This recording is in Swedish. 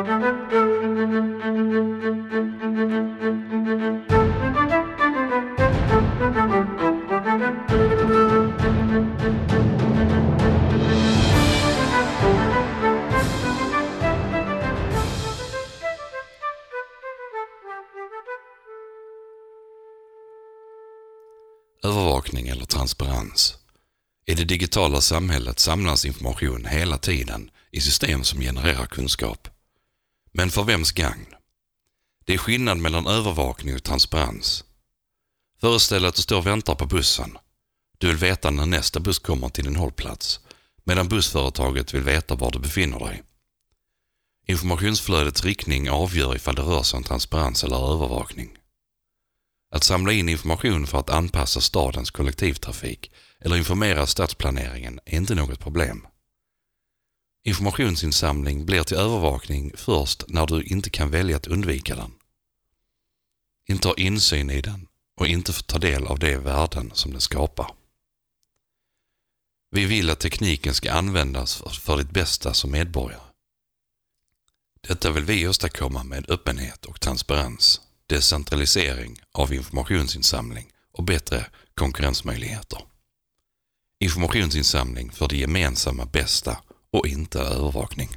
Övervakning eller transparens. I det digitala samhället samlas information hela tiden i system som genererar kunskap. Men för vems gagn? Det är skillnad mellan övervakning och transparens. Föreställ att du står och väntar på bussen. Du vill veta när nästa buss kommer till din hållplats, medan bussföretaget vill veta var du befinner dig. Informationsflödets riktning avgör ifall det rör sig om transparens eller övervakning. Att samla in information för att anpassa stadens kollektivtrafik eller informera stadsplaneringen är inte något problem. Informationsinsamling blir till övervakning först när du inte kan välja att undvika den. Inte ha insyn i den och inte få ta del av de värden som den skapar. Vi vill att tekniken ska användas för ditt bästa som medborgare. Detta vill vi åstadkomma med öppenhet och transparens, decentralisering av informationsinsamling och bättre konkurrensmöjligheter. Informationsinsamling för det gemensamma bästa och inte övervakning.